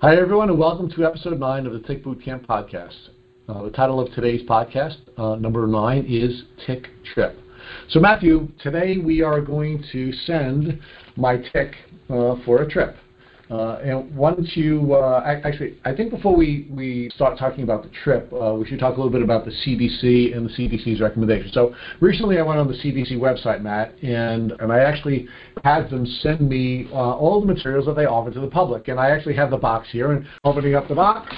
Hi, everyone, and welcome to episode nine of the Tick Bootcamp podcast. Uh, the title of today's podcast, uh, number nine, is Tick Trip. So, Matthew, today we are going to send my tick uh, for a trip. Uh, and once you, uh, actually, I think before we, we start talking about the trip, uh, we should talk a little bit about the CDC and the CDC's recommendations. So recently I went on the CDC website, Matt, and, and I actually had them send me uh, all the materials that they offer to the public. And I actually have the box here, and opening up the box,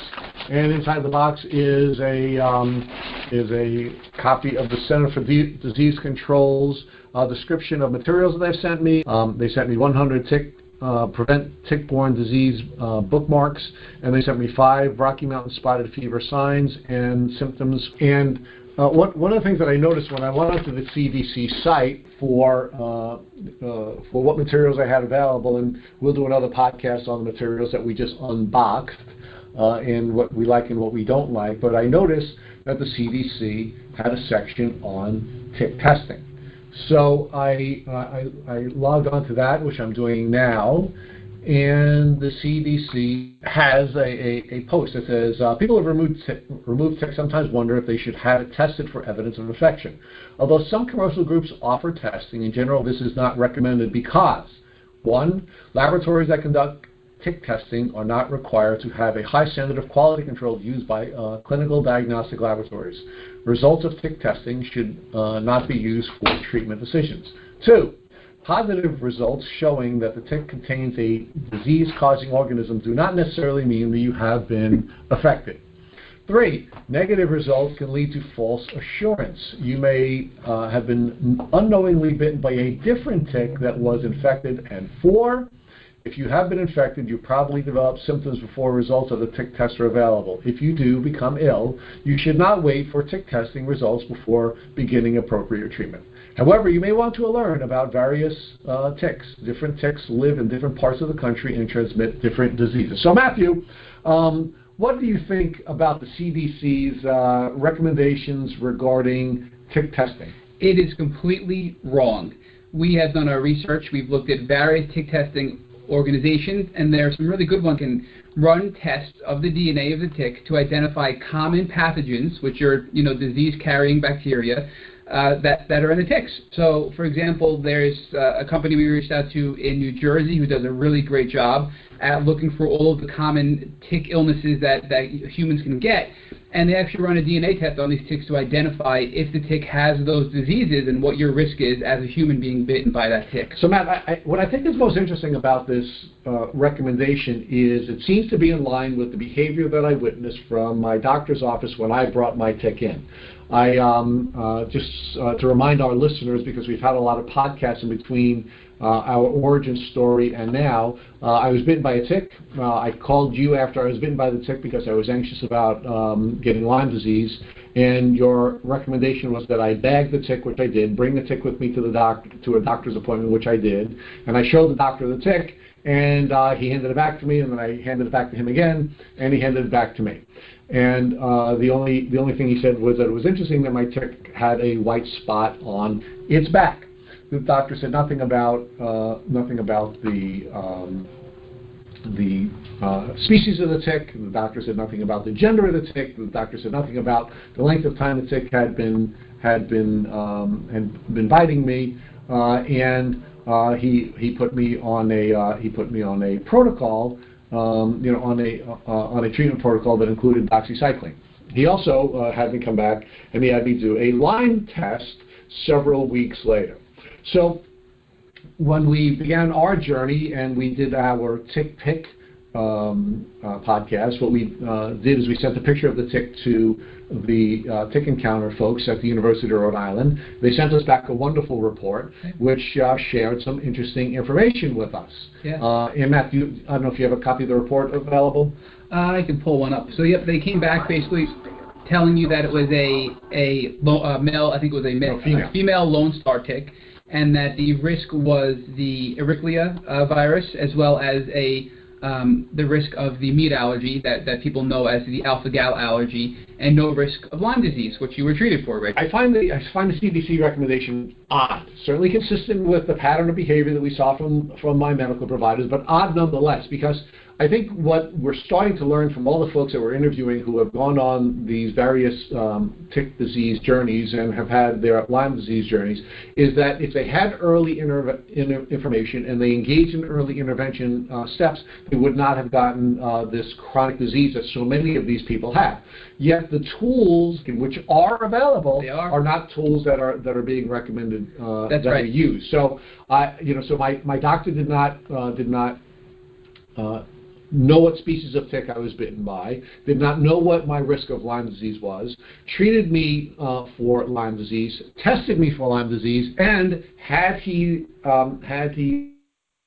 and inside the box is a, um, is a copy of the Center for D- Disease Control's uh, description of materials that they've sent me. Um, they sent me 100 tick uh, prevent tick-borne disease uh, bookmarks, and they sent me five Rocky Mountain spotted fever signs and symptoms. And uh, one of the things that I noticed when I went onto the CDC site for uh, uh, for what materials I had available, and we'll do another podcast on the materials that we just unboxed uh, and what we like and what we don't like. But I noticed that the CDC had a section on tick testing. So I, uh, I, I logged on to that, which I'm doing now, and the CDC has a, a, a post that says uh, people have removed, t- removed ticks sometimes wonder if they should have it tested for evidence of infection. Although some commercial groups offer testing, in general, this is not recommended because one, laboratories that conduct tick testing are not required to have a high standard of quality control used by uh, clinical diagnostic laboratories. Results of tick testing should uh, not be used for treatment decisions. Two, positive results showing that the tick contains a disease-causing organism do not necessarily mean that you have been affected. Three, negative results can lead to false assurance. You may uh, have been unknowingly bitten by a different tick that was infected. And four, if you have been infected, you probably developed symptoms before results of the tick test are available. If you do become ill, you should not wait for tick testing results before beginning appropriate treatment. However, you may want to learn about various uh, ticks. Different ticks live in different parts of the country and transmit different diseases. So, Matthew, um, what do you think about the CDC's uh, recommendations regarding tick testing? It is completely wrong. We have done our research. We've looked at various tick testing organizations, and there are some really good ones can run tests of the DNA of the tick to identify common pathogens, which are you know disease-carrying bacteria uh, that that are in the ticks. So, for example, there's uh, a company we reached out to in New Jersey who does a really great job at looking for all of the common tick illnesses that that humans can get and they actually run a DNA test on these ticks to identify if the tick has those diseases and what your risk is as a human being bitten by that tick. So, Matt, I, I, what I think is most interesting about this uh, recommendation is it seems to be in line with the behavior that I witnessed from my doctor's office when I brought my tick in. I um, uh, just uh, to remind our listeners because we've had a lot of podcasts in between our origin story and now. Uh, I was bitten by a tick. Uh, I called you after I was bitten by the tick because I was anxious about um, getting Lyme disease, and your recommendation was that I bag the tick, which I did, bring the tick with me to the doc to a doctor's appointment, which I did, and I showed the doctor the tick, and uh, he handed it back to me, and then I handed it back to him again, and he handed it back to me. And uh, the only the only thing he said was that it was interesting that my tick had a white spot on its back the doctor said nothing about uh, nothing about the um, the uh, species of the tick. The doctor said nothing about the gender of the tick. The doctor said nothing about the length of time the tick had been had been um, had been biting me, uh, and uh, he he put me on a uh, he put me on a protocol, um, you know, on a uh, on a treatment protocol that included doxycycline. He also uh, had me come back and he had me do a Lyme test several weeks later. So when we began our journey and we did our tick pick um, uh, podcast, what we uh, did is we sent a picture of the tick to the uh, tick encounter folks at the University of Rhode Island. They sent us back a wonderful report, which uh, shared some interesting information with us. Yeah. Uh, and Matt, you, I don't know if you have a copy of the report available. Uh, I can pull one up. So yep, they came back basically telling you that it was a a lo- male, I think it was a, male, no, female. a female Lone Star tick and that the risk was the Ehrlichia uh, virus as well as a um, the risk of the meat allergy that, that people know as the alpha gal allergy, and no risk of Lyme disease, which you were treated for, right? I find the I find the CDC recommendation odd, certainly consistent with the pattern of behavior that we saw from from my medical providers, but odd nonetheless because I think what we're starting to learn from all the folks that we're interviewing who have gone on these various um, tick disease journeys and have had their Lyme disease journeys is that if they had early inter- information and they engaged in early intervention uh, steps, they would not have gotten uh, this chronic disease that so many of these people have. Yet the tools which are available are. are. not tools that are that are being recommended uh, that right. we use. So I, you know, so my, my doctor did not uh, did not uh, know what species of tick I was bitten by, did not know what my risk of Lyme disease was, treated me uh, for Lyme disease, tested me for Lyme disease, and had he um, had he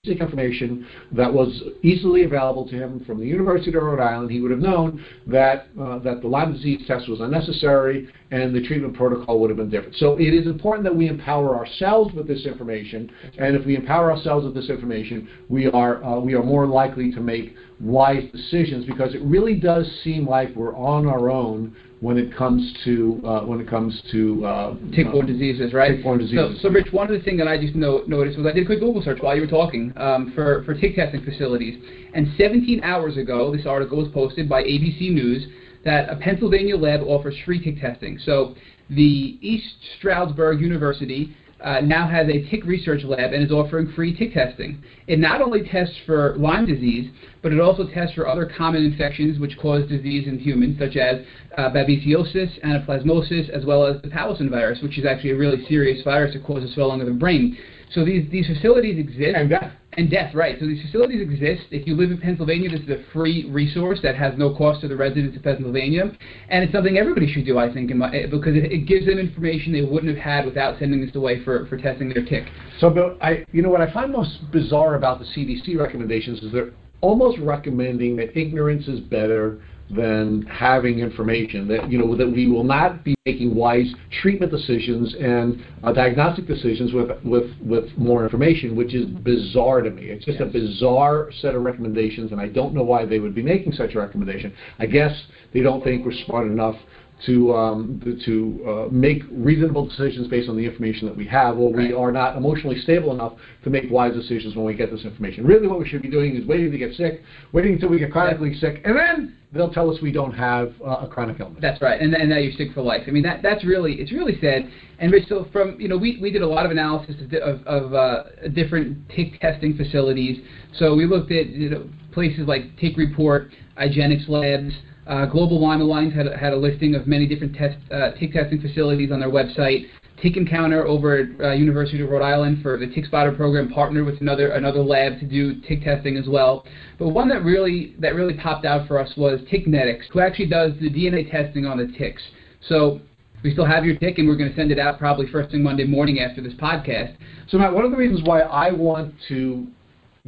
information that was easily available to him from the University of Rhode Island, he would have known that uh, that the Lyme disease test was unnecessary and the treatment protocol would have been different. So it is important that we empower ourselves with this information, and if we empower ourselves with this information, we are uh, we are more likely to make wise decisions because it really does seem like we're on our own when it comes to uh, when it comes to uh, tick-borne diseases, right? Tick-borne diseases. So, so, Rich, one of the things that I just no, noticed was I did a quick Google search while you were talking um, for for tick testing facilities, and 17 hours ago, this article was posted by ABC News that a Pennsylvania lab offers free tick testing. So the East Stroudsburg University uh, now has a tick research lab and is offering free tick testing. It not only tests for Lyme disease, but it also tests for other common infections which cause disease in humans, such as uh, babesiosis, anaplasmosis, as well as the Powassan virus, which is actually a really serious virus that causes swelling of the brain. So these, these facilities exist. And death. And death, right. So these facilities exist. If you live in Pennsylvania, this is a free resource that has no cost to the residents of Pennsylvania. And it's something everybody should do, I think, my, eh, because it, it, gives them information they wouldn't have had without sending this away for, for testing their tick. So, Bill, I, you know, what I find most bizarre about the CDC recommendations is they're almost recommending that ignorance is better than having information that you know that we will not be making wise treatment decisions and uh, diagnostic decisions with with with more information, which is bizarre to me. It's just yes. a bizarre set of recommendations, and I don't know why they would be making such a recommendation. I guess they don't think we're smart enough to um, to uh, make reasonable decisions based on the information that we have, or right. we are not emotionally stable enough to make wise decisions when we get this information. Really, what we should be doing is waiting to get sick, waiting until we get chronically yeah. sick, and then they'll tell us we don't have uh, a chronic illness. That's right, and, and now you're sick for life. I mean, that that's really it's really sad. And Rich, so from you know we, we did a lot of analysis of, of uh, different tick testing facilities. So we looked at you know places like Tick Report, IGeneX Labs. Uh, Global Lyme Alliance had, had a listing of many different test, uh, tick testing facilities on their website. Tick Encounter over at uh, University of Rhode Island for the Tick Spotter program partnered with another another lab to do tick testing as well. But one that really that really popped out for us was Ticknetics, who actually does the DNA testing on the ticks. So we still have your tick, and we're going to send it out probably first thing Monday morning after this podcast. So Matt, one of the reasons why I want to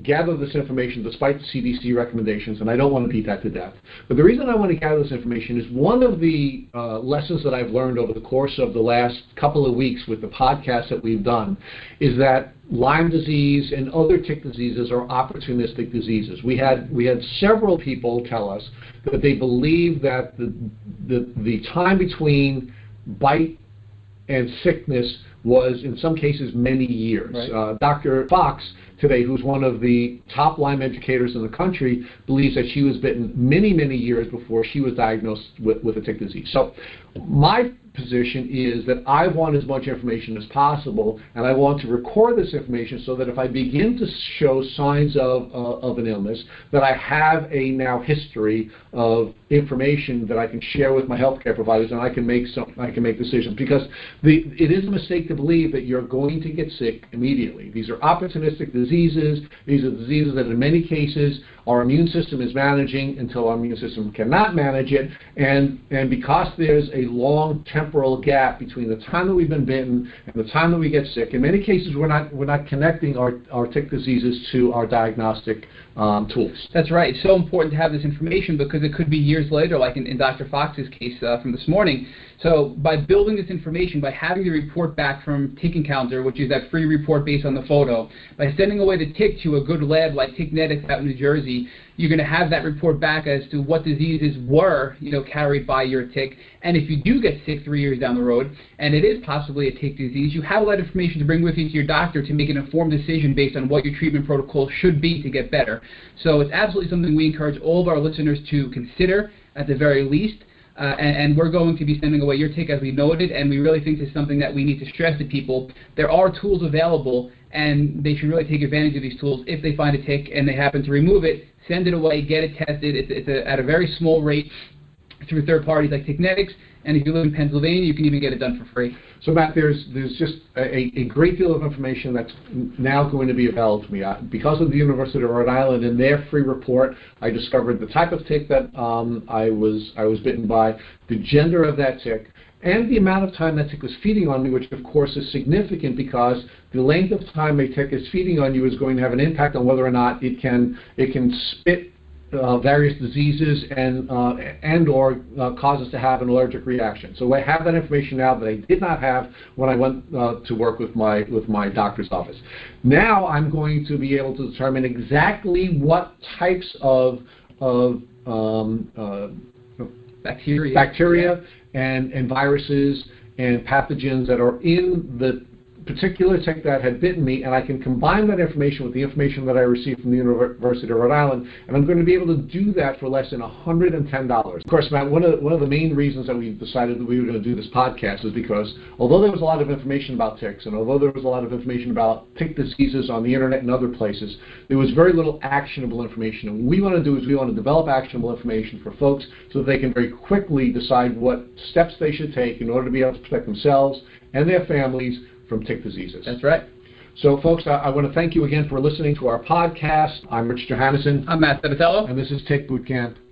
gather this information despite the CDC recommendations, and I don't want to beat that to death. But the reason I want to gather this information is one of the uh, lessons that I've learned over the course of the last couple of weeks with the podcast that we've done is that Lyme disease and other tick diseases are opportunistic diseases. We had we had several people tell us that they believe that the the, the time between bite and sickness was in some cases many years. Right. Uh, Dr. Fox today, who's one of the top Lyme educators in the country, believes that she was bitten many, many years before she was diagnosed with, with a tick disease. So my position is that I want as much information as possible, and I want to record this information so that if I begin to show signs of, uh, of an illness, that I have a now history of information that I can share with my healthcare providers, and I can make some, I can make decisions. Because the, it is a mistake to believe that you're going to get sick immediately. These are opportunistic diseases. These are diseases that, in many cases, our immune system is managing until our immune system cannot manage it, and and because there's a long temporal gap between the time that we've been bitten and the time that we get sick. In many cases, we're not we're not connecting our, our tick diseases to our diagnostic um, tools. That's right. It's so important to have this information because it could be years later, like in, in Dr. Fox's case uh, from this morning. So by building this information, by having the report back from Tick Encounter, which is that free report based on the photo, by sending away the tick to a good lab like Ticknetics out in New Jersey, you're going to have that report back as to what diseases were, you know, carried by your tick. And if you do get sick three years down the road, and it is possibly a tick disease, you have a lot of information to bring with you to your doctor to make an informed decision based on what your treatment protocol should be to get better. So it's absolutely something we encourage all of our listeners to consider at the very least. Uh, and, and, we're going to be sending away your tick as we noted, and we really think this is something that we need to stress to people. There are tools available, and they should really take advantage of these tools if they find a tick and they happen to remove it. Send it away, get it tested. It's, it's a, at a very small rate through third parties like Ticknetics, and if you live in Pennsylvania, you can even get it done for free. So Matt, there's there's just a, a great deal of information that's now going to be available to me. I, because of the University of Rhode Island and their free report, I discovered the type of tick that um, I was I was bitten by, the gender of that tick, and the amount of time that tick was feeding on me, which of course is significant because the length of time a tick is feeding on you is going to have an impact on whether or not it can it can spit uh, various diseases and uh, and or uh, cause us to have an allergic reaction. So I have that information now that I did not have when I went uh, to work with my with my doctor's office. Now I'm going to be able to determine exactly what types of of um, uh, bacteria, bacteria and, and viruses and pathogens that are in the particular tick that had bitten me, and I can combine that information with the information that I received from the University of Rhode Island, and I'm going to be able to do that for less than $110. Of course, Matt, one of the, one of the main reasons that we decided that we were going to do this podcast is because although there was a lot of information about ticks, and although there was a lot of information about tick diseases on the internet and other places, there was very little actionable information. And what we want to do is we want to develop actionable information for folks so that they can very quickly decide what steps they should take in order to be able to protect themselves and their families from tick diseases. That's right. So, folks, I, I want to thank you again for listening to our podcast. I'm Rich Johannesson. I'm Matt Sabatello. And this is Tick Boot Camp.